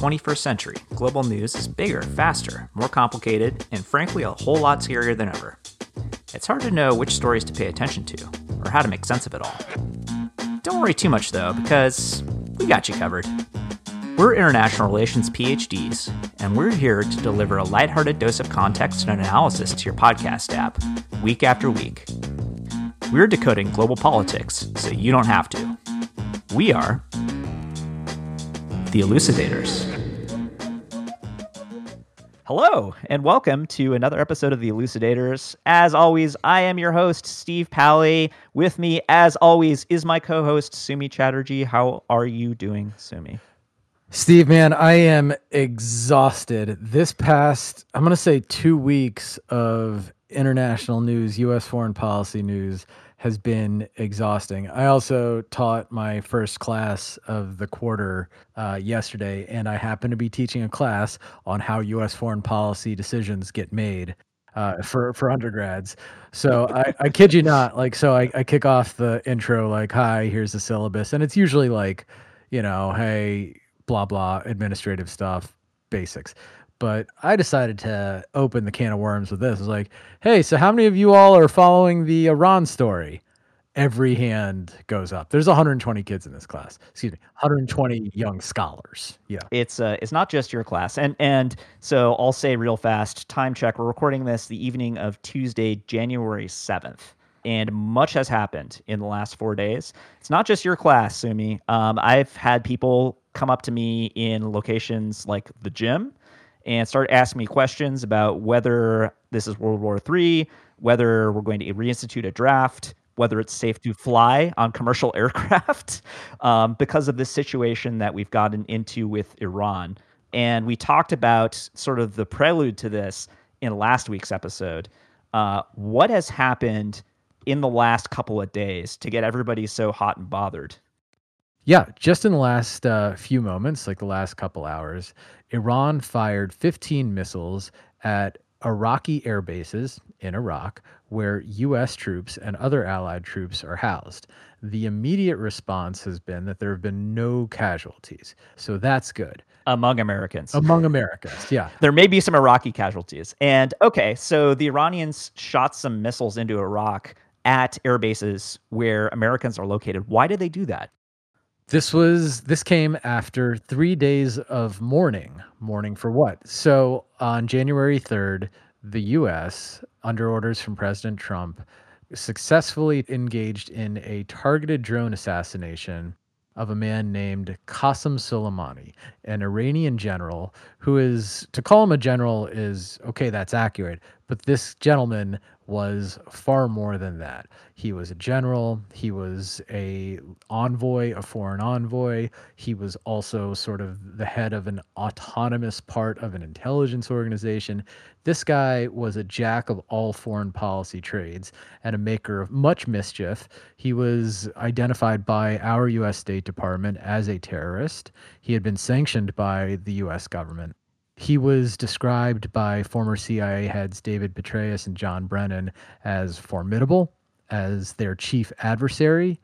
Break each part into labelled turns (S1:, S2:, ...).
S1: 21st century, global news is bigger, faster, more complicated, and frankly, a whole lot scarier than ever. It's hard to know which stories to pay attention to, or how to make sense of it all. Don't worry too much though, because we got you covered. We're international relations PhDs, and we're here to deliver a lighthearted dose of context and analysis to your podcast app, week after week. We're decoding global politics so you don't have to. We are the Elucidators. Hello, and welcome to another episode of The Elucidators. As always, I am your host, Steve Pally. With me, as always, is my co host, Soumi Chatterjee. How are you doing, Soumi?
S2: Steve, man, I am exhausted. This past, I'm going to say two weeks of international news, U.S. foreign policy news has been exhausting. I also taught my first class of the quarter uh, yesterday, and I happen to be teaching a class on how U.S. foreign policy decisions get made uh, for for undergrads. So I, I kid you not, like so I, I kick off the intro like, "Hi, here's the syllabus," and it's usually like, you know, hey, blah blah, administrative stuff, basics but I decided to open the can of worms with this. It's like, hey, so how many of you all are following the Iran story? Every hand goes up. There's 120 kids in this class. Excuse me, 120 young scholars. Yeah,
S1: it's uh, it's not just your class, and and so I'll say real fast. Time check. We're recording this the evening of Tuesday, January 7th and much has happened in the last four days. It's not just your class, Soumi. Um, I've had people come up to me in locations like the gym and start asking me questions about whether this is World War III, whether we're going to reinstitute a draft, whether it's safe to fly on commercial aircraft um, because of this situation that we've gotten into with Iran. And we talked about sort of the prelude to this in last week's episode. Uh, what has happened in the last couple of days to get everybody so hot and bothered?
S2: Yeah, just in the last uh, few moments, like the last couple hours, Iran fired 15 missiles at Iraqi air bases in Iraq where U.S. troops and other allied troops are housed. The immediate response has been that there have been no casualties. So that's good.
S1: Among Americans.
S2: Among Americans, yeah.
S1: there may be some Iraqi casualties. And okay, so the Iranians shot some missiles into Iraq at air bases where Americans are located. Why did they do that?
S2: This was this came after three days of mourning. Mourning for what? So on January third, the U.S. under orders from President Trump successfully engaged in a targeted drone assassination of a man named Qassem Soleimani, an Iranian general who is to call him a general is okay, that's accurate, but this gentleman was far more than that. He was a general, he was a envoy, a foreign envoy. He was also sort of the head of an autonomous part of an intelligence organization. This guy was a jack of all foreign policy trades and a maker of much mischief. He was identified by our US State Department as a terrorist. He had been sanctioned by the US government. He was described by former CIA heads David Petraeus and John Brennan as formidable, as their chief adversary.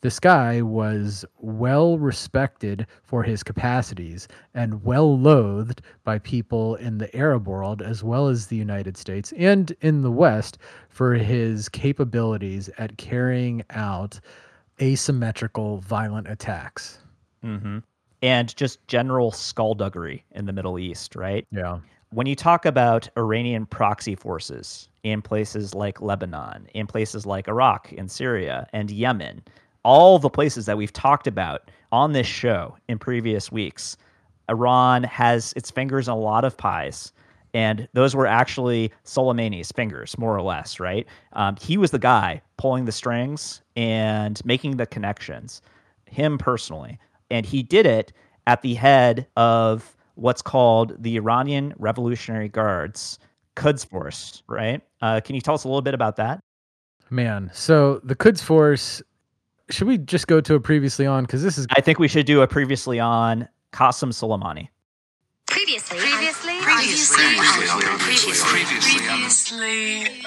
S2: This guy was well respected for his capacities and well loathed by people in the Arab world as well as the United States and in the West for his capabilities at carrying out asymmetrical violent attacks.
S1: Mm-hmm and just general skullduggery in the Middle East, right?
S2: Yeah.
S1: When you talk about Iranian proxy forces in places like Lebanon, in places like Iraq and Syria and Yemen, all the places that we've talked about on this show in previous weeks, Iran has its fingers in a lot of pies. And those were actually Soleimani's fingers, more or less, right? Um, he was the guy pulling the strings and making the connections, him personally and he did it at the head of what's called the Iranian Revolutionary Guards Quds Force, right? Uh, can you tell us a little bit about that?
S2: Man, so the Quds Force. Should we just go to a previously on? Because this is.
S1: I think we should do a previously on Qassem Soleimani.
S3: Previously, previously, previously, previously, previously, previously, previously.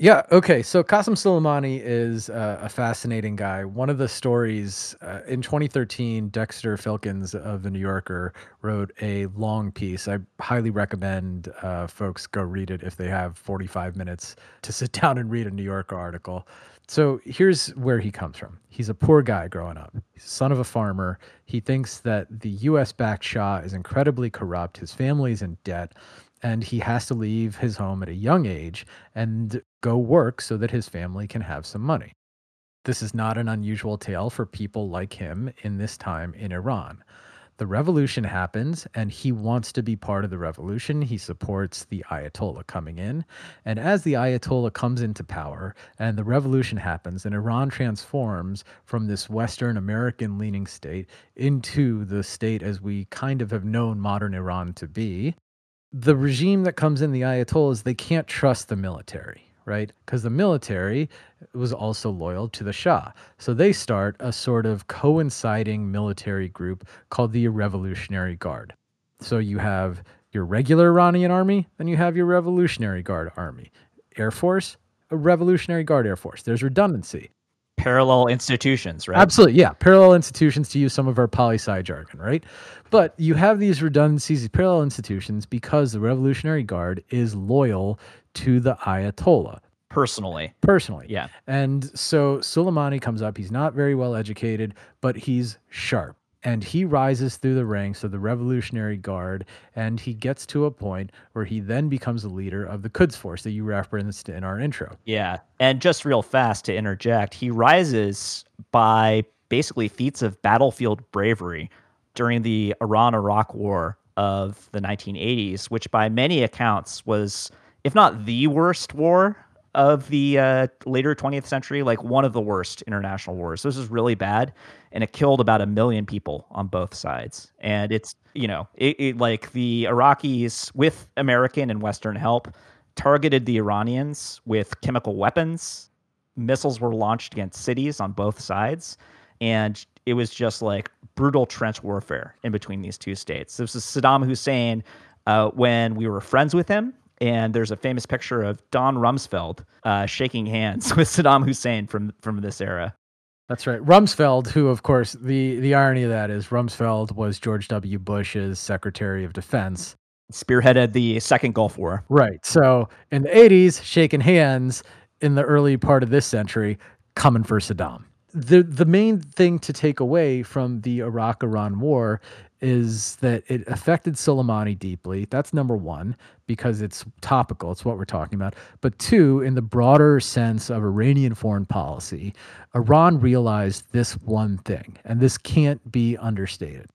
S2: Yeah. Okay. So Qassem Soleimani is uh, a fascinating guy. One of the stories uh, in 2013, Dexter Filkins of the New Yorker wrote a long piece. I highly recommend uh, folks go read it if they have 45 minutes to sit down and read a New Yorker article. So here's where he comes from. He's a poor guy growing up. Son of a farmer. He thinks that the US backed Shah is incredibly corrupt. His family's in debt and he has to leave his home at a young age and go work so that his family can have some money. This is not an unusual tale for people like him in this time in Iran. The revolution happens, and he wants to be part of the revolution. He supports the Ayatollah coming in. And as the Ayatollah comes into power and the revolution happens, and Iran transforms from this Western American leaning state into the state as we kind of have known modern Iran to be, the regime that comes in, the Ayatollahs, they can't trust the military, right? Because the military was also loyal to the Shah. So they start a sort of coinciding military group called the Revolutionary Guard. So you have your regular Iranian army, then you have your Revolutionary Guard army. Air Force, a Revolutionary Guard Air Force. There's redundancy
S1: parallel institutions, right?
S2: Absolutely, yeah, parallel institutions to use some of our poli sci jargon, right? But you have these redundancies, these parallel institutions, because the Revolutionary Guard is loyal to the Ayatollah
S1: personally.
S2: Personally,
S1: yeah.
S2: And so Soleimani comes up. He's not very well educated, but he's sharp and he rises through the ranks of the Revolutionary Guard, and he gets to a point where he then becomes the leader of the Quds Force that you referenced in our intro.
S1: Yeah, and just real fast to interject, he rises by basically feats of battlefield bravery during the Iran-Iraq War of the 1980s, which by many accounts was, if not the worst war of the uh, later 20th century, like one of the worst international wars. This is really bad, and it killed about a million people on both sides. And it's you know, it, it like the Iraqis with American and Western help targeted the Iranians with chemical weapons. Missiles were launched against cities on both sides, and it was just like brutal trench warfare in between these two states. This is Saddam Hussein uh, when we were friends with him and there's a famous picture of Don Rumsfeld uh, shaking hands with Saddam Hussein from from this era.
S2: That's right, Rumsfeld, who of course the the irony of that is Rumsfeld was George W. Bush's Secretary of Defense,
S1: spearheaded the Second Gulf War.
S2: Right. So in the 80s, shaking hands in the early part of this century, coming for Saddam. The the main thing to take away from the Iraq Iran war is that it affected Soleimani deeply. That's number one, because it's topical. It's what we're talking about. But two, in the broader sense of Iranian foreign policy, Iran realized this one thing, and this can't be understated.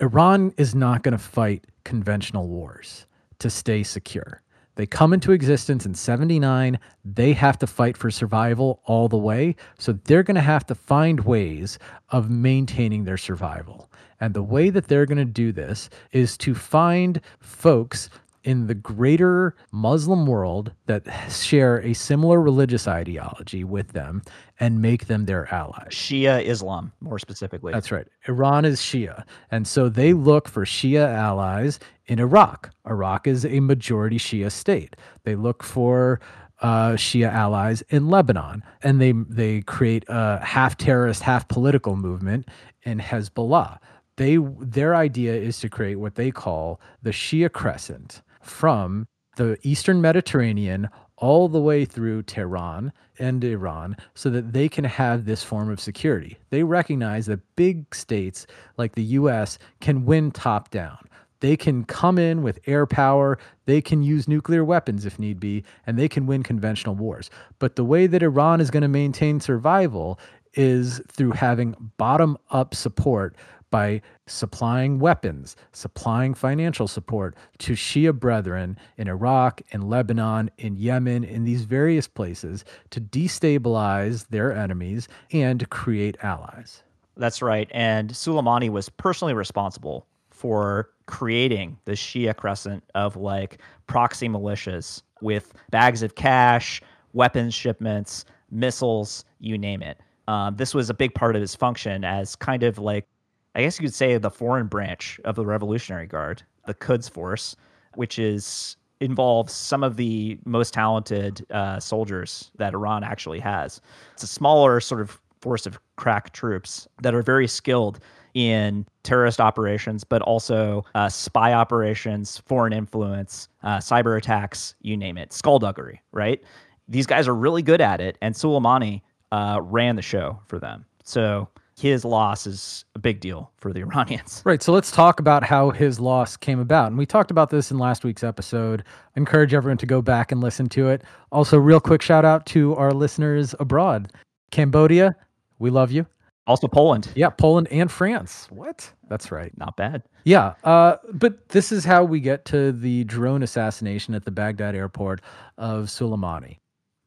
S2: Iran is not going to fight conventional wars to stay secure. They come into existence in 79. They have to fight for survival all the way. So they're going to have to find ways of maintaining their survival. And the way that they're going to do this is to find folks in the greater Muslim world that share a similar religious ideology with them and make them their allies.
S1: Shia Islam, more specifically.
S2: That's right. Iran is Shia. And so they look for Shia allies in Iraq. Iraq is a majority Shia state. They look for uh, Shia allies in Lebanon, and they they create a half terrorist, half political movement in Hezbollah they their idea is to create what they call the Shia Crescent from the Eastern Mediterranean all the way through Tehran and Iran so that they can have this form of security. They recognize that big states like the US can win top down. They can come in with air power, they can use nuclear weapons if need be, and they can win conventional wars. But the way that Iran is going to maintain survival is through having bottom up support by supplying weapons, supplying financial support to Shia brethren in Iraq, in Lebanon, in Yemen, in these various places to destabilize their enemies and create allies.
S1: That's right. And Soleimani was personally responsible for creating the Shia crescent of like proxy militias with bags of cash, weapons shipments, missiles, you name it. Um, this was a big part of his function as kind of like I guess you could say the foreign branch of the Revolutionary Guard, the Quds Force, which is involves some of the most talented uh, soldiers that Iran actually has. It's a smaller sort of force of crack troops that are very skilled in terrorist operations, but also uh, spy operations, foreign influence, uh, cyber attacks, you name it, skullduggery, right? These guys are really good at it, and Soleimani uh, ran the show for them. So his loss is a big deal for the Iranians.
S2: Right. So let's talk about how his loss came about. And we talked about this in last week's episode. I encourage everyone to go back and listen to it. Also, real quick shout out to our listeners abroad Cambodia, we love you.
S1: Also, Poland.
S2: Yeah, Poland and France. What? That's right.
S1: Not bad.
S2: Yeah. Uh, but this is how we get to the drone assassination at the Baghdad airport of Soleimani.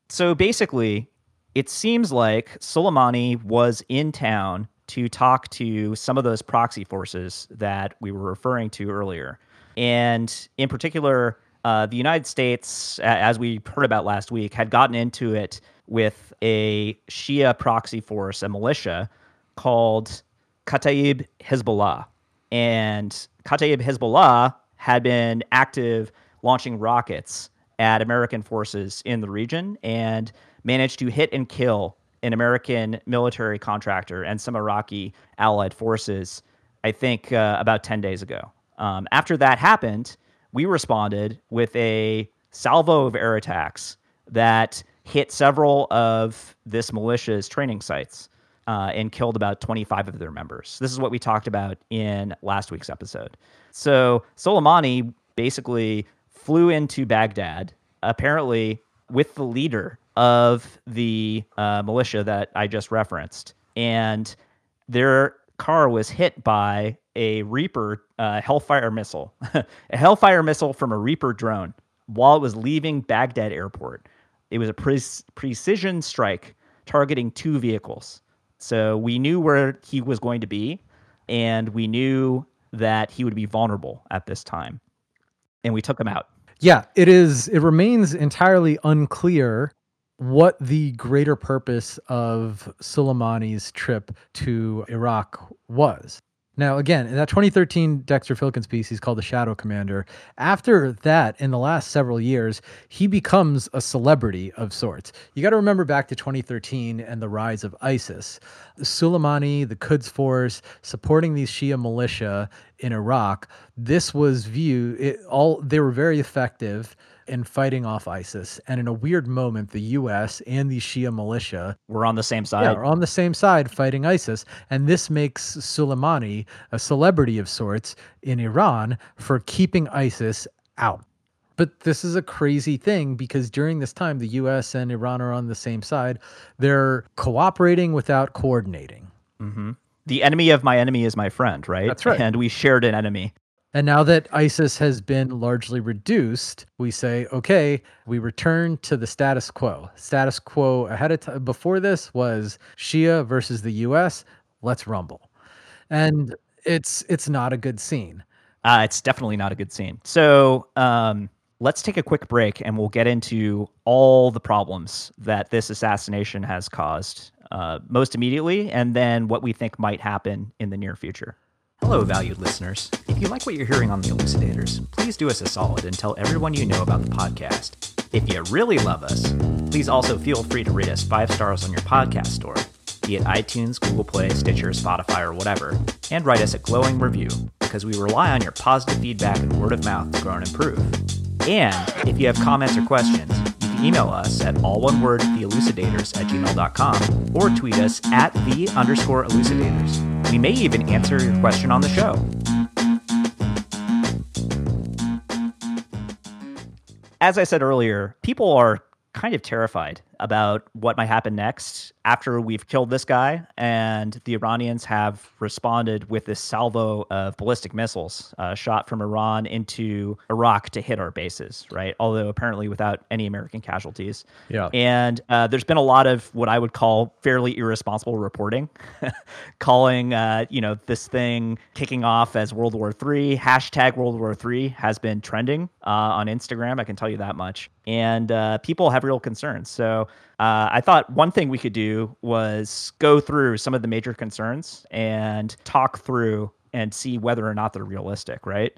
S1: So basically, it seems like Soleimani was in town to talk to some of those proxy forces that we were referring to earlier. And in particular, uh, the United States, as we heard about last week, had gotten into it with a Shia proxy force, a militia called Kataib Hezbollah. And Kataib Hezbollah had been active launching rockets at American forces in the region and managed to hit and kill an American military contractor and some Iraqi allied forces, I think uh, about 10 days ago. Um, after that happened, we responded with a salvo of air attacks that hit several of this militia's training sites uh, and killed about 25 of their members. This is what we talked about in last week's episode. So Soleimani basically flew into Baghdad, apparently with the leader of the uh, militia that I just referenced, and their car was hit by a Reaper uh, Hellfire missile, a Hellfire missile from a Reaper drone while it was leaving Baghdad airport. It was a pre- precision strike targeting two vehicles. So we knew where he was going to be, and we knew that he would be vulnerable at this time. And we took him out.
S2: Yeah, it is. It remains entirely unclear what the greater purpose of Soleimani's trip to Iraq was. Now, again, in that 2013 Dexter Filkins piece, he's called the Shadow Commander. After that, in the last several years, he becomes a celebrity of sorts. You got to remember back to 2013 and the rise of ISIS. Soleimani, the Quds Force, supporting these Shia militia in Iraq. This was viewed, it, all they were very effective in fighting off ISIS. And in a weird moment, the U.S. and the Shia militia
S1: were on the same side.
S2: Yeah, are on the same side fighting ISIS. And this makes Soleimani a celebrity of sorts in Iran for keeping ISIS out. But this is a crazy thing because during this time, the US and Iran are on the same side. They're cooperating without coordinating.
S1: Mm-hmm. The enemy of my enemy is my friend, right?
S2: That's right.
S1: And we shared an enemy.
S2: And now that ISIS has been largely reduced, we say, okay, we return to the status quo. Status quo ahead of time before this was Shia versus the US. Let's rumble. And it's it's not a good scene.
S1: Uh, it's definitely not a good scene. So um, let's take a quick break and we'll get into all the problems that this assassination has caused uh, most immediately, and then what we think might happen in the near future. Hello, valued listeners. If you like what you're hearing on The Elucidators, please do us a solid and tell everyone you know about the podcast. If you really love us, please also feel free to rate us five stars on your podcast store, be it iTunes, Google Play, Stitcher, Spotify, or whatever, and write us a glowing review, because we rely on your positive feedback and word of mouth to grow and improve. And if you have comments or questions, you can email us at all one word, at gmail.com, or tweet us at the underscore elucidators. We may even answer your question on the show. As I said earlier, people are kind of terrified about what might happen next after we've killed this guy. And the Iranians have responded with this salvo of ballistic missiles uh, shot from Iran into Iraq to hit our bases, right? Although apparently without any American casualties.
S2: Yeah.
S1: And uh, there's been a lot of what I would call fairly irresponsible reporting, calling, uh, you know, this thing kicking off as World War III. Hashtag World War III has been trending uh, on Instagram. I can tell you that much. And uh, people have real concerns. So uh, I thought one thing we could do was go through some of the major concerns and talk through and see whether or not they're realistic, right?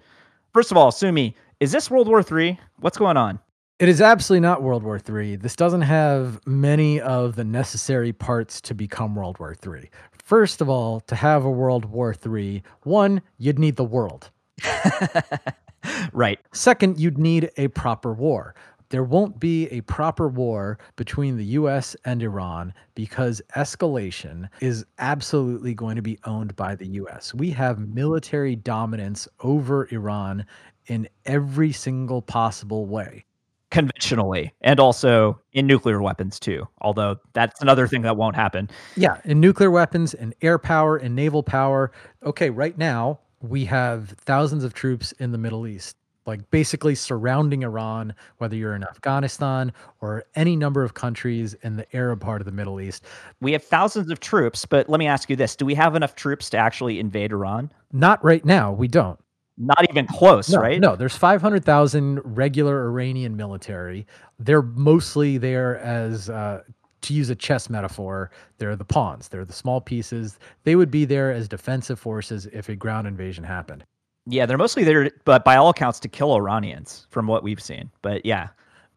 S1: First of all, Soumi, Is this World War III? What's going on?
S2: It is absolutely not World War III. This doesn't have many of the necessary parts to become World War III. First of all, to have a World War III, one, you'd need the world.
S1: right.
S2: Second, you'd need a proper war. There won't be a proper war between the US and Iran because escalation is absolutely going to be owned by the US. We have military dominance over Iran in every single possible way.
S1: Conventionally and also in nuclear weapons too although that's another thing that won't happen.
S2: Yeah in nuclear weapons and air power and naval power. Okay right now we have thousands of troops in the middle east like basically surrounding iran whether you're in afghanistan or any number of countries in the arab part of the middle east
S1: we have thousands of troops but let me ask you this do we have enough troops to actually invade iran
S2: not right now we don't
S1: not even close,
S2: no,
S1: right?
S2: No, there's 500,000 regular Iranian military. They're mostly there as, uh, to use a chess metaphor, they're the pawns. They're the small pieces. They would be there as defensive forces if a ground invasion happened.
S1: Yeah, they're mostly there, but by all accounts, to kill Iranians, from what we've seen. But yeah,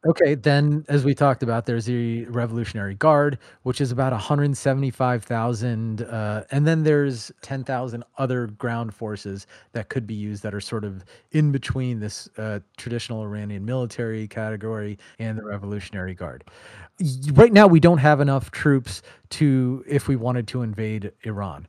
S2: Okay, then as we talked about, there's the Revolutionary Guard, which is about 175,000, uh, and then there's 10,000 other ground forces that could be used that are sort of in between this uh, traditional Iranian military category and the Revolutionary Guard. Right now, we don't have enough troops to if we wanted to invade Iran.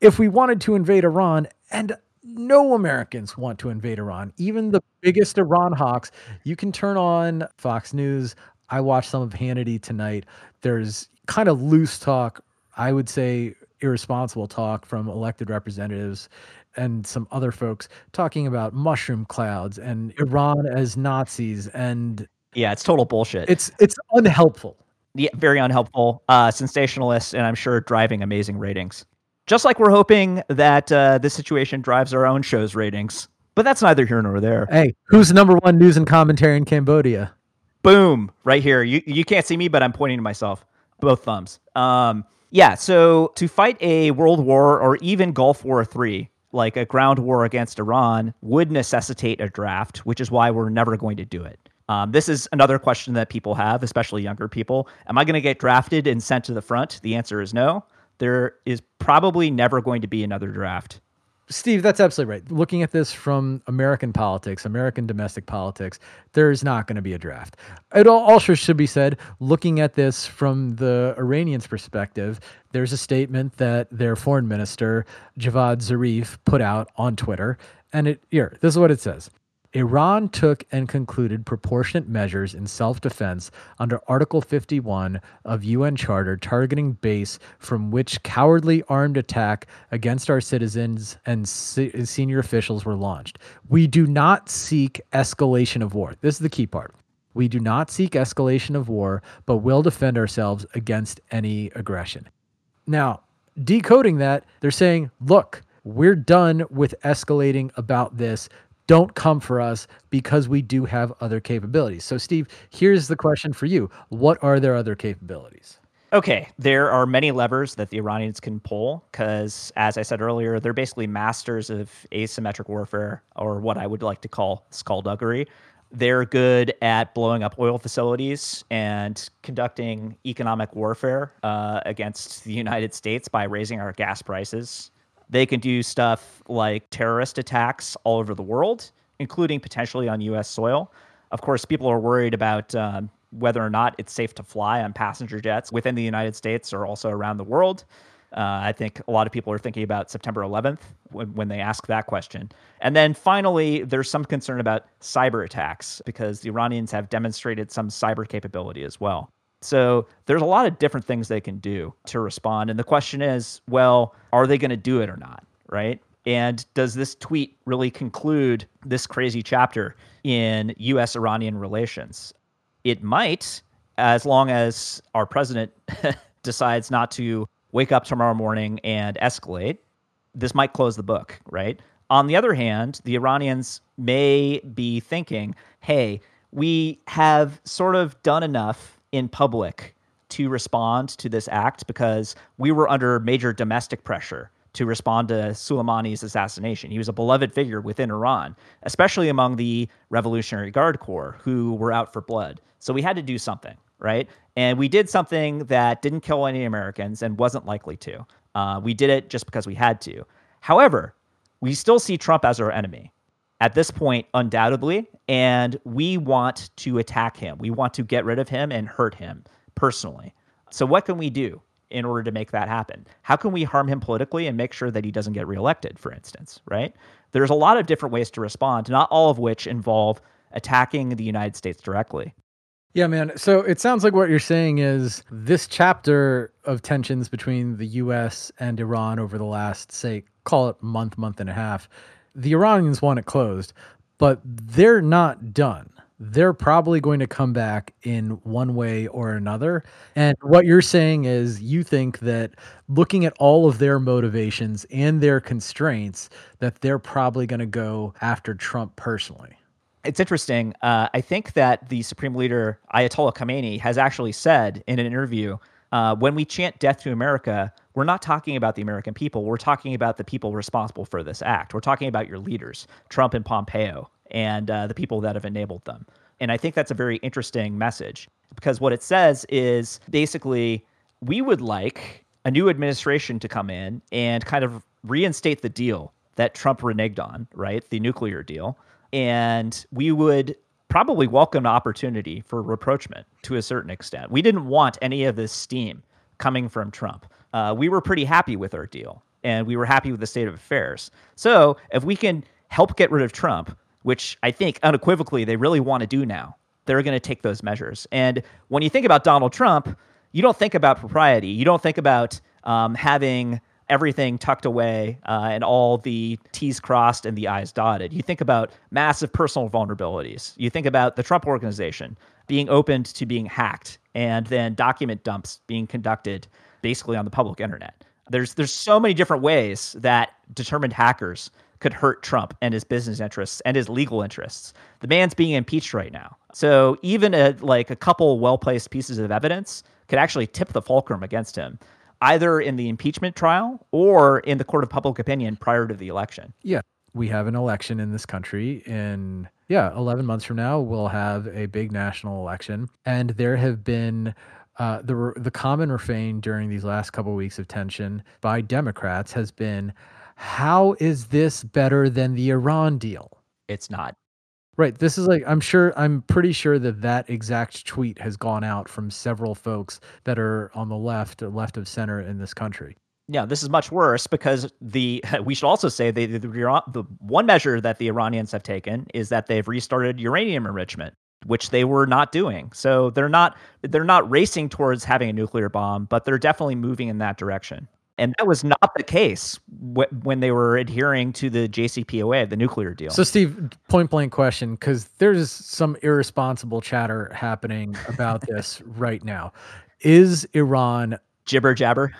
S2: If we wanted to invade Iran, and no Americans want to invade Iran, even the biggest Iran hawks. You can turn on Fox News. I watched some of Hannity tonight. There's kind of loose talk, I would say irresponsible talk from elected representatives and some other folks talking about mushroom clouds and Iran as Nazis and
S1: yeah, it's total bullshit.
S2: It's it's unhelpful.
S1: Yeah, very unhelpful, uh, sensationalist, and I'm sure driving amazing ratings. Just like we're hoping that uh, this situation drives our own show's ratings. But that's neither here nor there.
S2: Hey, who's number one news and commentary in Cambodia?
S1: Boom, right here. You you can't see me, but I'm pointing to myself. Both thumbs. Um, yeah. So to fight a world war or even Gulf War three, like a ground war against Iran, would necessitate a draft, which is why we're never going to do it. Um, this is another question that people have, especially younger people. Am I going to get drafted and sent to the front? The answer is no there is probably never going to be another draft.
S2: Steve, that's absolutely right. Looking at this from American politics, American domestic politics, there's not going to be a draft. It also should be said, looking at this from the Iranians' perspective, there's a statement that their foreign minister, Javad Zarif, put out on Twitter. And it here, this is what it says. Iran took and concluded proportionate measures in self defense under Article 51 of UN Charter targeting base from which cowardly armed attack against our citizens and se- senior officials were launched. We do not seek escalation of war. This is the key part. We do not seek escalation of war, but will defend ourselves against any aggression. Now, decoding that, they're saying, look, we're done with escalating about this don't come for us because we do have other capabilities. So, Steve, here's the question for you What are their other capabilities?
S1: Okay, there are many levers that the Iranians can pull because, as I said earlier, they're basically masters of asymmetric warfare, or what I would like to call skullduggery. They're good at blowing up oil facilities and conducting economic warfare uh, against the United States by raising our gas prices they can do stuff like terrorist attacks all over the world, including potentially on U.S. soil. Of course, people are worried about um, whether or not it's safe to fly on passenger jets within the United States or also around the world. Uh, I think a lot of people are thinking about September 11th when, when they ask that question. And then finally, there's some concern about cyber attacks because the Iranians have demonstrated some cyber capability as well. So there's a lot of different things they can do to respond. And the question is, well, are they going to do it or not? Right. And does this tweet really conclude this crazy chapter in US Iranian relations? It might, as long as our president decides not to wake up tomorrow morning and escalate. This might close the book, right? On the other hand, the Iranians may be thinking, hey, we have sort of done enough in public to respond to this act because we were under major domestic pressure to respond to Soleimani's assassination. He was a beloved figure within Iran, especially among the Revolutionary Guard Corps who were out for blood. So we had to do something, right? And we did something that didn't kill any Americans and wasn't likely to. Uh, we did it just because we had to. However, we still see Trump as our enemy at this point, undoubtedly, and we want to attack him. We want to get rid of him and hurt him personally. So, what can we do in order to make that happen? How can we harm him politically and make sure that he doesn't get reelected, for instance, right? There's a lot of different ways to respond, not all of which involve attacking the United States directly.
S2: Yeah, man. So it sounds like what you're saying is this chapter of tensions between the US and Iran over the last, say, call it month, month and a half, the Iranians want it closed, but they're not done. They're probably going to come back in one way or another. And what you're saying is you think that looking at all of their motivations and their constraints, that they're probably going to go after Trump personally.
S1: It's interesting. Uh, I think that the Supreme Leader, Ayatollah Khamenei, has actually said in an interview uh, when we chant death to America, we're not talking about the American people. We're talking about the people responsible for this act. We're talking about your leaders, Trump and Pompeo, and uh, the people that have enabled them. And I think that's a very interesting message because what it says is basically we would like a new administration to come in and kind of reinstate the deal that Trump reneged on, right? The nuclear deal. And we would probably welcomed opportunity for rapprochement to a certain extent. We didn't want any of this steam coming from Trump. Uh, we were pretty happy with our deal and we were happy with the state of affairs. So if we can help get rid of Trump, which I think unequivocally they really want to do now, they're going to take those measures. And when you think about Donald Trump, you don't think about propriety. You don't think about um, having everything tucked away uh, and all the T's crossed and the I's dotted. You think about massive personal vulnerabilities. You think about the Trump organization being opened to being hacked and then document dumps being conducted basically on the public internet. There's there's so many different ways that determined hackers could hurt Trump and his business interests and his legal interests. The man's being impeached right now. So even a, like a couple well-placed pieces of evidence could actually tip the fulcrum against him either in the impeachment trial or in the court of public opinion prior to the election.
S2: Yeah. We have an election in this country in yeah, 11 months from now we'll have a big national election and there have been uh, the the common refrain during these last couple of weeks of tension by Democrats has been how is this better than the Iran deal?
S1: It's not.
S2: Right. This is like, I'm sure, I'm pretty sure that that exact tweet has gone out from several folks that are on the left, uh, left of center in this country.
S1: Yeah, this is much worse because the we should also say the, the, the one measure that the Iranians have taken is that they've restarted uranium enrichment, which they were not doing. So they're not they're not racing towards having a nuclear bomb, but they're definitely moving in that direction. And that was not the case when they were adhering to the JCPOA, the nuclear deal.
S2: So, Steve, point blank question, because there's some irresponsible chatter happening about this right now. Is Iran
S1: jibber jabber?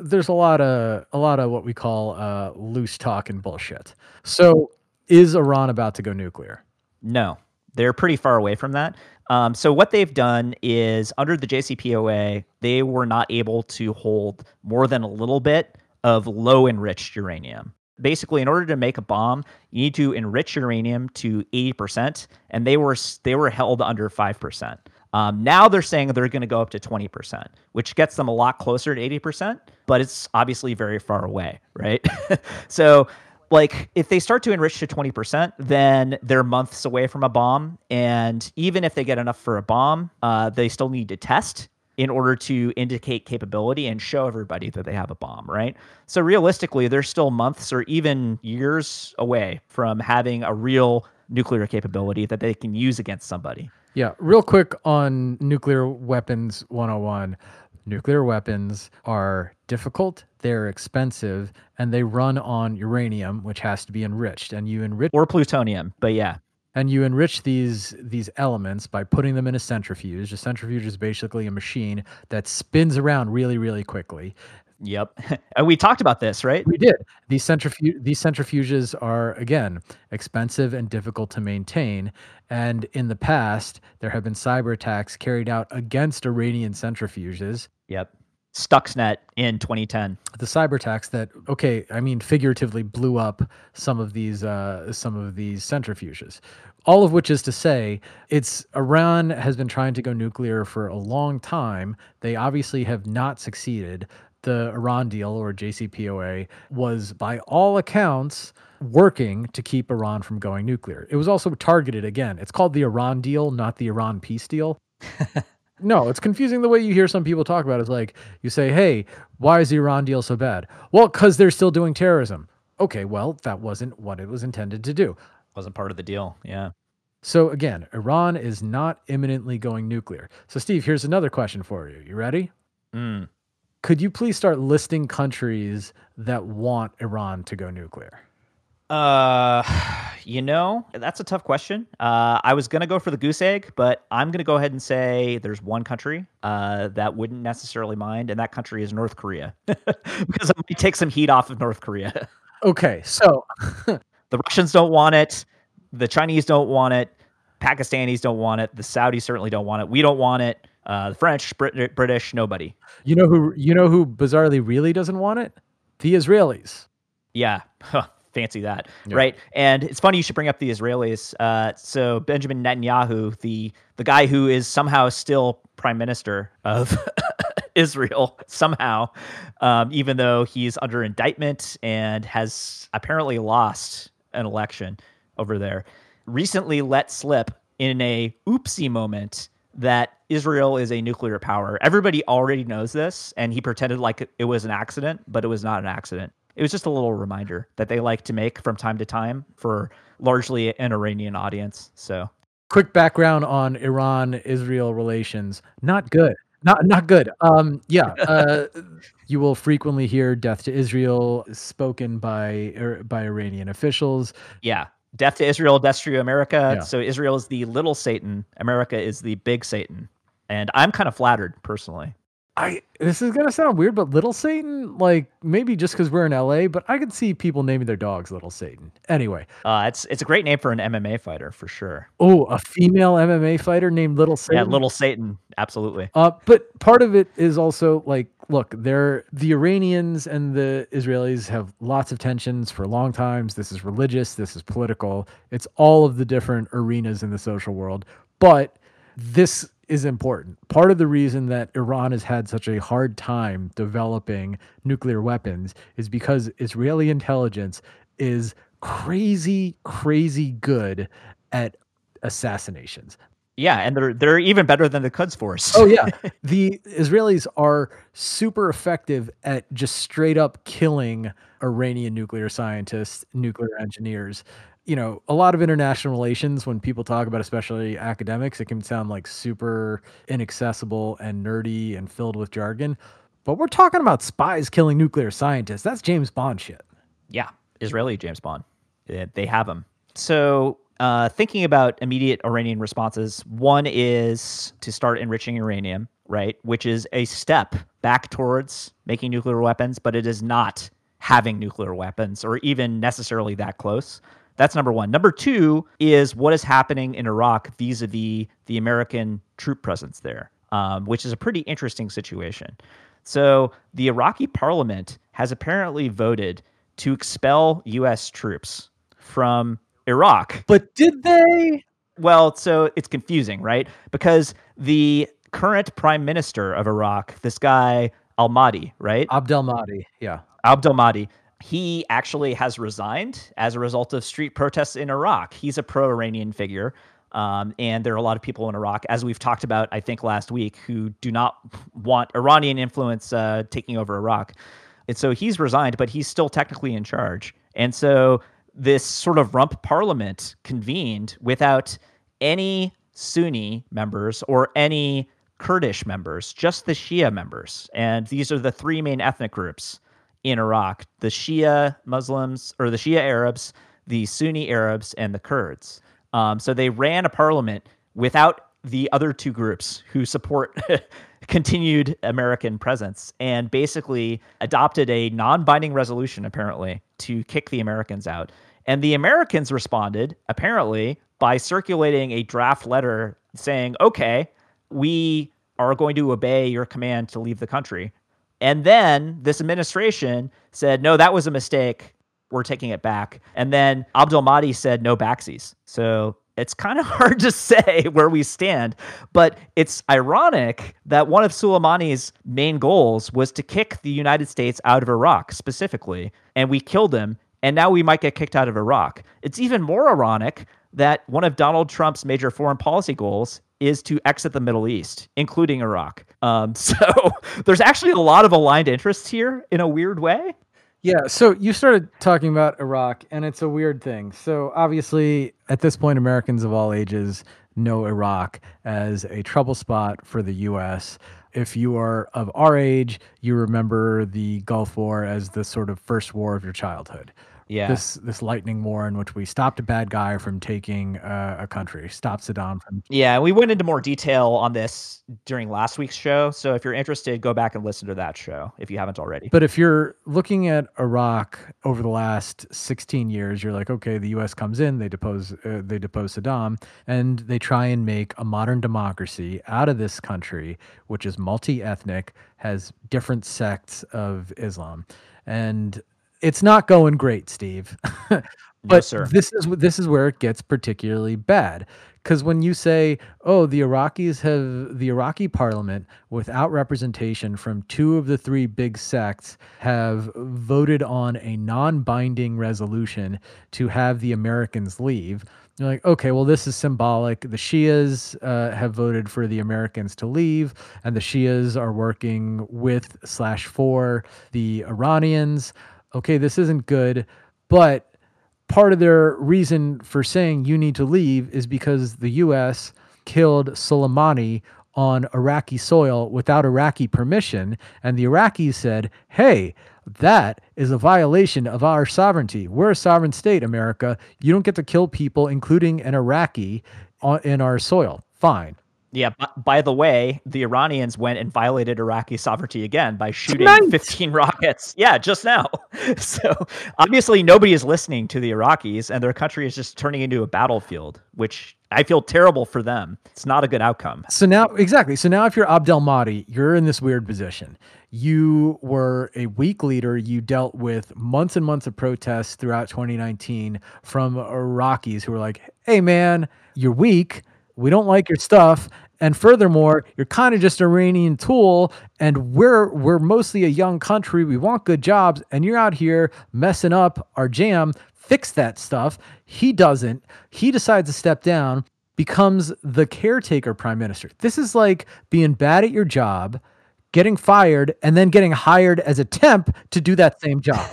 S2: There's a lot of a lot of what we call uh, loose talk and bullshit. So, is Iran about to go nuclear?
S1: No, they're pretty far away from that. Um, so what they've done is under the JCPOA, they were not able to hold more than a little bit of low enriched uranium. Basically, in order to make a bomb, you need to enrich uranium to 80%, and they were they were held under 5%. Um, now they're saying they're going to go up to 20%, which gets them a lot closer to 80%, but it's obviously very far away, right? so like if they start to enrich to 20% then they're months away from a bomb. And even if they get enough for a bomb uh, they still need to test in order to indicate capability and show everybody that they have a bomb right? So realistically they're still months or even years away from having a real nuclear capability that they can use against somebody.
S2: Yeah real quick on nuclear weapons 101 nuclear weapons are difficult, they're expensive, and they run on uranium, which has to be enriched. And you enrich
S1: or plutonium, but yeah.
S2: And you enrich these these elements by putting them in a centrifuge. A centrifuge is basically a machine that spins around really, really quickly.
S1: Yep. and we talked about this, right?
S2: We did. These centrifuge these centrifuges are again expensive and difficult to maintain. And in the past, there have been cyber attacks carried out against Iranian centrifuges.
S1: Yep. Stuxnet in 2010.
S2: The cyber attacks that okay, I mean figuratively blew up some of these uh, some of these centrifuges. All of which is to say, it's Iran has been trying to go nuclear for a long time. They obviously have not succeeded. The Iran deal or JCPOA was by all accounts working to keep Iran from going nuclear. It was also targeted again. It's called the Iran deal, not the Iran peace deal. no, it's confusing the way you hear some people talk about it. It's like you say, hey, why is the Iran deal so bad? Well, because they're still doing terrorism. Okay, well, that wasn't what it was intended to do.
S1: Wasn't part of the deal. Yeah.
S2: So again, Iran is not imminently going nuclear. So, Steve, here's another question for you. You ready?
S1: Mm.
S2: Could you please start listing countries that want Iran to go nuclear?
S1: Uh, you know, that's a tough question. Uh, I was gonna go for the goose egg, but I'm gonna go ahead and say there's one country uh, that wouldn't necessarily mind, and that country is North Korea, because I'm gonna take some heat off of North Korea.
S2: Okay, so
S1: the Russians don't want it, the Chinese don't want it, Pakistanis don't want it, the Saudis certainly don't want it. We don't want it. Uh, the French, Brit- British, nobody.
S2: You know who? You know who? Bizarrely, really doesn't want it. The Israelis.
S1: Yeah. Huh fancy that, yeah. right? And it's funny you should bring up the Israelis. Uh, so Benjamin Netanyahu, the the guy who is somehow still prime minister of Israel, somehow, um, even though he's under indictment and has apparently lost an election over there, recently let slip in a oopsie moment that Israel is a nuclear power. Everybody already knows this, and he pretended like it was an accident, but it was not an accident it was just a little reminder that they like to make from time to time for largely an Iranian audience. So,
S2: quick background on Iran Israel relations not good. Not not good. Um, yeah, uh, you will frequently hear "death to Israel" spoken by er, by Iranian officials.
S1: Yeah, death to Israel, death to America. Yeah. So Israel is the little Satan, America is the big Satan, and I'm kind of flattered personally.
S2: I this is gonna sound weird, but Little Satan, like maybe just because we're in LA, but I could see people naming their dogs Little Satan. Anyway,
S1: uh, it's it's a great name for an MMA fighter for sure.
S2: Oh, a female MMA fighter named Little Satan.
S1: Yeah, Little Satan, absolutely.
S2: Uh, but part of it is also like, look, they're the Iranians and the Israelis have lots of tensions for long times. This is religious, this is political. It's all of the different arenas in the social world, but this is important. Part of the reason that Iran has had such a hard time developing nuclear weapons is because Israeli intelligence is crazy, crazy good at assassinations.
S1: Yeah, and they're they're even better than the Quds Force.
S2: oh yeah, the Israelis are super effective at just straight up killing Iranian nuclear scientists, nuclear engineers you know, a lot of international relations, when people talk about especially academics, it can sound like super inaccessible and nerdy and filled with jargon. But we're talking about spies killing nuclear scientists. That's James Bond shit.
S1: Yeah, Israeli James Bond. They have them. So, uh, thinking about immediate Iranian responses, one is to start enriching uranium, right? Which is a step back towards making nuclear weapons, but it is not having nuclear weapons or even necessarily that close. That's number one. Number two is what is happening in Iraq vis a vis the American troop presence there, um, which is a pretty interesting situation. So, the Iraqi parliament has apparently voted to expel U.S. troops from Iraq.
S2: But did they?
S1: Well, so it's confusing, right? Because the current prime minister of Iraq, this guy, Al Mahdi, right?
S2: Abdel Mahdi, yeah.
S1: Abdel Mahdi he actually has resigned as a result of street protests in Iraq. He's a pro Iranian figure. Um, and there are a lot of people in Iraq, as we've talked about, I think last week, who do not want Iranian influence uh, taking over Iraq. And so he's resigned, but he's still technically in charge. And so this sort of rump parliament convened without any Sunni members or any Kurdish members, just the Shia members. And these are the three main ethnic groups in Iraq the Shia Muslims or the Shia Arabs, the Sunni Arabs, and the Kurds. Um, so they ran a parliament without the other two groups who support continued American presence and basically adopted a non binding resolution, apparently, to kick the Americans out. And the Americans responded, apparently, by circulating a draft letter saying, okay, we are going to obey your command to leave the country And then this administration said, no, that was a mistake. We're taking it back. And then Abdul Mahdi said, no backsies. So it's kind of hard to say where we stand, but it's ironic that one of Soleimani's main goals was to kick the United States out of Iraq specifically, and we killed him, and now we might get kicked out of Iraq. It's even more ironic that one of Donald Trump's major foreign policy goals is to exit the Middle East, including Iraq. Um, so there's actually a lot of aligned interests here in a weird way.
S2: Yeah, so you started talking about Iraq, and it's a weird thing. So, obviously, at this point, Americans of all ages know Iraq as a trouble spot for the U.S. If you are of our age, you remember the Gulf War as the sort of first war of your childhood
S1: yeah.
S2: this this lightning war in which we stopped a bad guy from taking uh, a country, stopped Saddam from.
S1: Yeah, we went into more detail on this during last week's show. So if you're interested, go back and listen to that show if you haven't already.
S2: But if you're looking at Iraq over the last 16 years, you're like, okay, the U.S. comes in, they depose uh, they depose Saddam, and they try and make a modern democracy out of this country, which is multi-ethnic, has different sects of Islam, and it's not going great, Steve. but
S1: no, sir.
S2: this is this is where it gets particularly bad because when you say, "Oh, the Iraqis have the Iraqi parliament without representation from two of the three big sects have voted on a non-binding resolution to have the Americans leave." You're like, okay, well, this is symbolic. The Shias uh, have voted for the Americans to leave, and the Shias are working with slash for the Iranians okay, this isn't good, but part of their reason for saying you need to leave is because the US killed Soleimani on Iraqi soil without Iraqi permission. And the Iraqis said, hey, that is a violation of our sovereignty. We're a sovereign state, America. You don't get to kill people, including an Iraqi, in our soil. Fine.
S1: Yeah, by the way, the Iranians went and violated Iraqi sovereignty again by shooting 15 rockets. Yeah, just now. So obviously, nobody is listening to the Iraqis, and their country is just turning into a battlefield, which I feel terrible for them. It's not a good outcome.
S2: So now, exactly. So now, if you're Abdel Mahdi, you're in this weird position. You were a weak leader. You dealt with months and months of protests throughout 2019 from Iraqis who were like, hey, man, you're weak. We don't like your stuff and furthermore, you're kind of just a Iranian tool, and we're we're mostly a young country. We want good jobs, and you're out here messing up our jam. Fix that stuff. He doesn't. He decides to step down, becomes the caretaker prime minister. This is like being bad at your job, getting fired, and then getting hired as a temp to do that same job.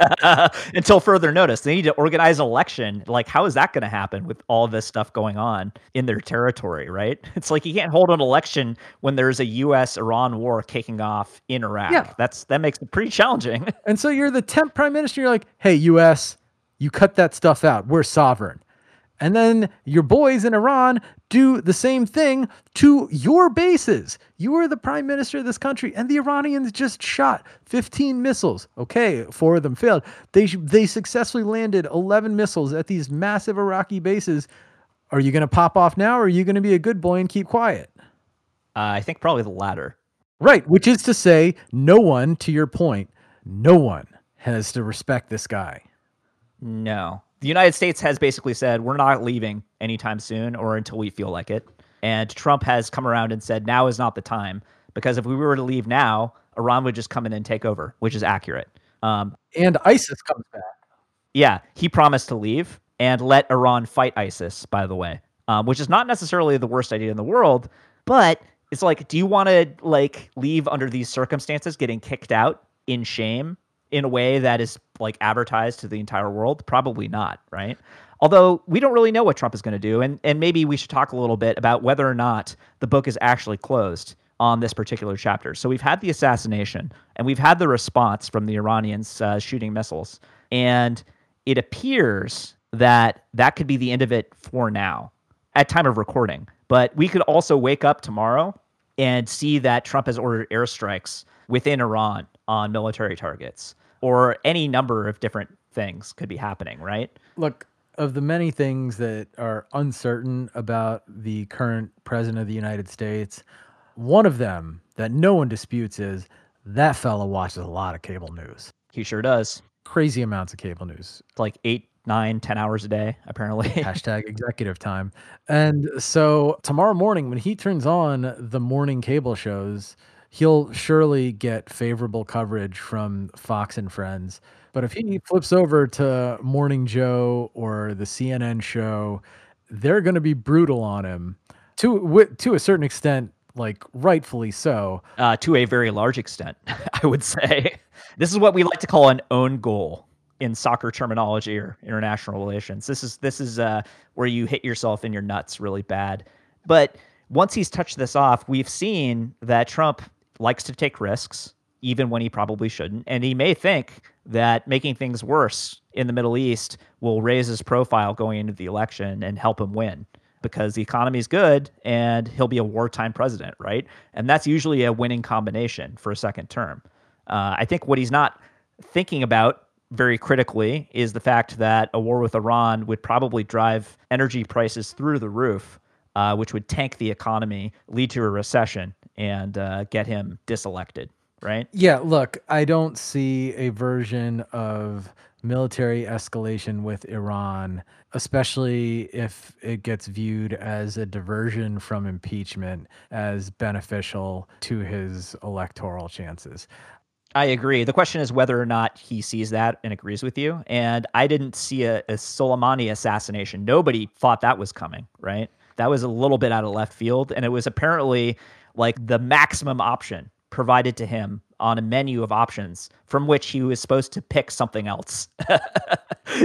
S1: until further notice. They need to organize an election. Like, how is that going to happen with all this stuff going on in their territory, right? It's like you can't hold an election when there's a U.S. Iran war kicking off in Iraq. Yeah. That's that makes it pretty challenging.
S2: And so you're the temp prime minister. You're like, hey, U.S., you cut that stuff out. We're sovereign. And then your boys in Iran do the same thing to your bases. You are the prime minister of this country, and the Iranians just shot 15 missiles. Okay, four of them failed. They they successfully landed 11 missiles at these massive Iraqi bases. Are you going to pop off now, or are you going to be a good boy and keep quiet?
S1: Uh, I think probably the latter.
S2: Right, which is to say, no one, to your point, no one has to respect this guy.
S1: No, the United States has basically said we're not leaving anytime soon or until we feel like it. And Trump has come around and said now is not the time because if we were to leave now, Iran would just come in and take over, which is accurate. Um,
S2: and ISIS comes back.
S1: Yeah, he promised to leave and let Iran fight ISIS. By the way, um, which is not necessarily the worst idea in the world, but it's like, do you want to like leave under these circumstances, getting kicked out in shame in a way that is like advertised to the entire world? Probably not, right? Although we don't really know what Trump is going to do, and and maybe we should talk a little bit about whether or not the book is actually closed on this particular chapter. So we've had the assassination, and we've had the response from the Iranians uh, shooting missiles, and it appears that that could be the end of it for now, at time of recording. But we could also wake up tomorrow and see that Trump has ordered airstrikes within Iran on military targets or any number of different things could be happening, right?
S2: Look, of the many things that are uncertain about the current president of the United States, one of them that no one disputes is That fella watches a lot of cable news.
S1: He sure does.
S2: Crazy amounts of cable news.
S1: It's like eight, nine, ten hours a day, apparently.
S2: Hashtag executive time. And so tomorrow morning, when he turns on the morning cable shows, he'll surely get favorable coverage from Fox and Friends. But if he flips over to Morning Joe or the CNN show, they're going to be brutal on him to wi- to a certain extent, like rightfully so.
S1: uh, to a very large extent, I would say. This is what we like to call an own goal in soccer terminology or international relations. This is this is uh, where you hit yourself in your nuts really bad. But once he's touched this off, we've seen that Trump likes to take risks, even when he probably shouldn't, and he may think that making things worse in the Middle East will raise his profile going into the election and help him win because the economy is good and he'll be a wartime president, right? And that's usually a winning combination for a second term. Uh, I think what he's not thinking about very critically is the fact that a war with Iran would probably drive energy prices through the roof, uh, which would tank the economy, lead to a recession, and uh, get him diselected, right?
S2: Yeah, look, I don't see a version of military escalation with Iran, especially if it gets viewed as a diversion from impeachment as beneficial to his electoral chances.
S1: I agree. The question is whether or not he sees that and agrees with you. And I didn't see a, a Soleimani assassination. Nobody thought that was coming, right? That was a little bit out of left field. And it was apparently like the maximum option provided to him on a menu of options from which he was supposed to pick something else.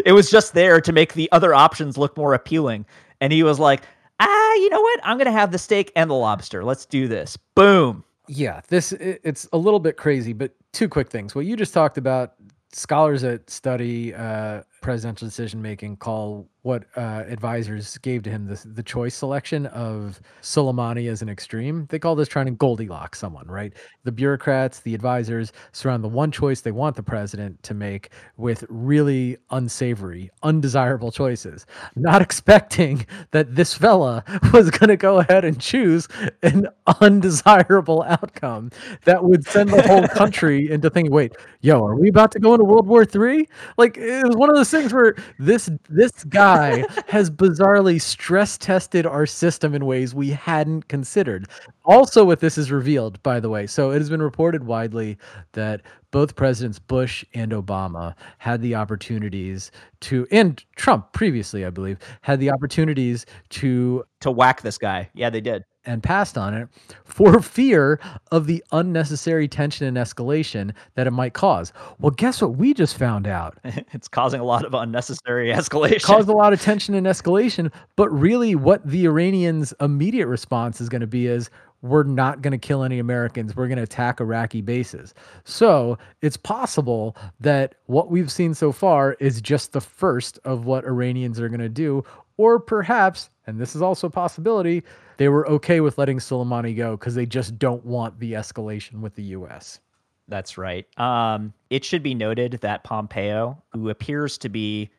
S1: it was just there to make the other options look more appealing. And he was like, ah, you know what? I'm going to have the steak and the lobster. Let's do this. Boom.
S2: Yeah, this it's a little bit crazy, but two quick things. What you just talked about, scholars that study uh, presidential decision making call what uh, advisors gave to him the, the choice selection of Soleimani as an extreme. They call this trying to Goldilocks someone, right? The bureaucrats, the advisors surround the one choice they want the president to make with really unsavory, undesirable choices, not expecting that this fella was going to go ahead and choose an undesirable outcome that would send the whole country into thinking, wait, yo, are we about to go into World War Three? Like it was one of those things where this this guy has bizarrely stress tested our system in ways we hadn't considered. Also, what this is revealed, by the way, so it has been reported widely that both presidents Bush and Obama had the opportunities to, and Trump previously, I believe, had the opportunities to
S1: To whack this guy. Yeah, they did.
S2: And passed on it for fear of the unnecessary tension and escalation that it might cause. Well, guess what we just found out?
S1: it's causing a lot of unnecessary escalation.
S2: caused a lot of tension and escalation. But really, what the Iranians' immediate response is going to be is we're not going to kill any Americans. We're going to attack Iraqi bases. So it's possible that what we've seen so far is just the first of what Iranians are going to do. Or perhaps, and this is also a possibility, they were okay with letting Soleimani go because they just don't want the escalation with the US.
S1: That's right. Um, it should be noted that Pompeo, who appears to be,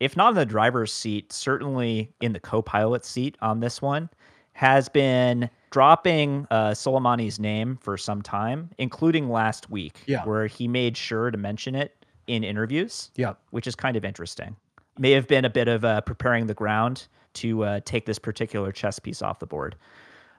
S1: if not in the driver's seat, certainly in the co pilot seat on this one, has been dropping uh, Soleimani's name for some time, including last week,
S2: Yeah.
S1: where he made sure to mention it in interviews,
S2: Yeah.
S1: which is kind of interesting. May have been a bit of uh, preparing the ground to uh, take this particular chess piece off the board.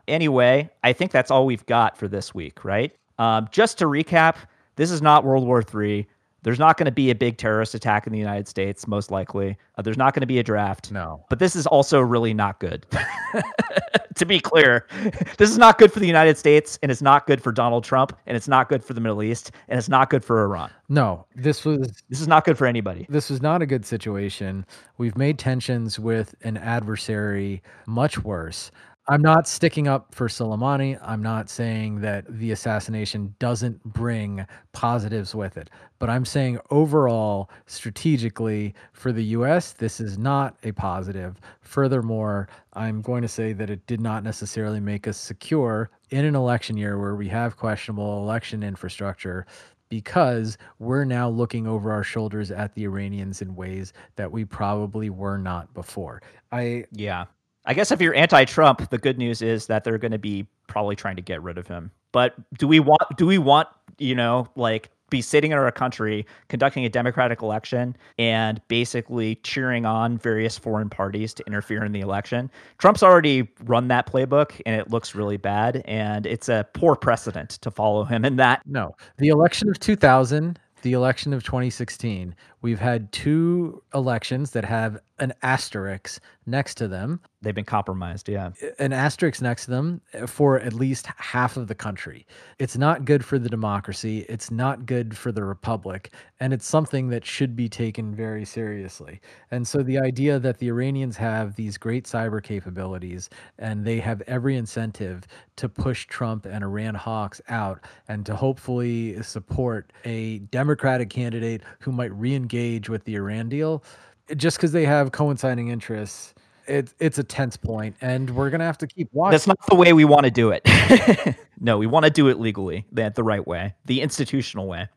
S1: Anyway, I think that's all we've got for this week, right? Um, just to recap, this is not World War III. There's not going to be a big terrorist attack in the United States, most likely. Uh, there's not going to be a draft.
S2: No.
S1: But this is also really not good. to be clear, this is not good for the United States, and it's not good for Donald Trump, and it's not good for the Middle East, and it's not good for Iran.
S2: No, this was
S1: This is not good for anybody.
S2: this was not a good situation. We've made tensions with an adversary much worse. I'm not sticking up for Soleimani. I'm not saying that the assassination doesn't bring positives with it. But I'm saying overall, strategically, for the US, this is not a positive. Furthermore, I'm going to say that it did not necessarily make us secure in an election year where we have questionable election infrastructure because we're now looking over our shoulders at the Iranians in ways that we probably were not before. I
S1: Yeah. I guess if you're anti-Trump, the good news is that they're going to be probably trying to get rid of him. But do we want do we want you know, like be sitting in our country conducting a democratic election and basically cheering on various foreign parties to interfere in the election. Trump's already run that playbook and it looks really bad and it's a poor precedent to follow him in that.
S2: No. The election of 2000 the election of 2016, we've had two elections that have an asterisk next to them.
S1: They've been compromised, yeah.
S2: An asterisk next to them eh, for at least half of the country. It's not good for the democracy. It's not good for the republic. And it's something that should be taken very seriously. And so the idea that the Iranians have these great cyber capabilities and they have every incentive to push Trump and Iran hawks out and to hopefully support a Democratic candidate who might re engage with the Iran deal eh, just because they have coinciding interests, it's it's a tense point, and we're gonna have to keep watching.
S1: That's not the way we want to do it. no, we want to do it legally, the, the right way, the institutional way.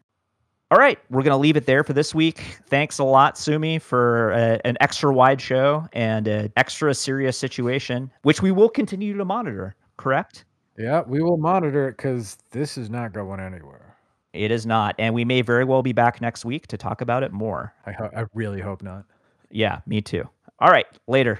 S1: All right, we're going to leave it there for this week. Thanks a lot, Soumi, for uh, an extra wide show and an extra serious situation, which we will continue to monitor, correct?
S2: Yeah, we will monitor it because this is not going anywhere.
S1: It is not. And we may very well be back next week to talk about it more.
S2: I, ho- I really hope not.
S1: Yeah, me too. All right, later.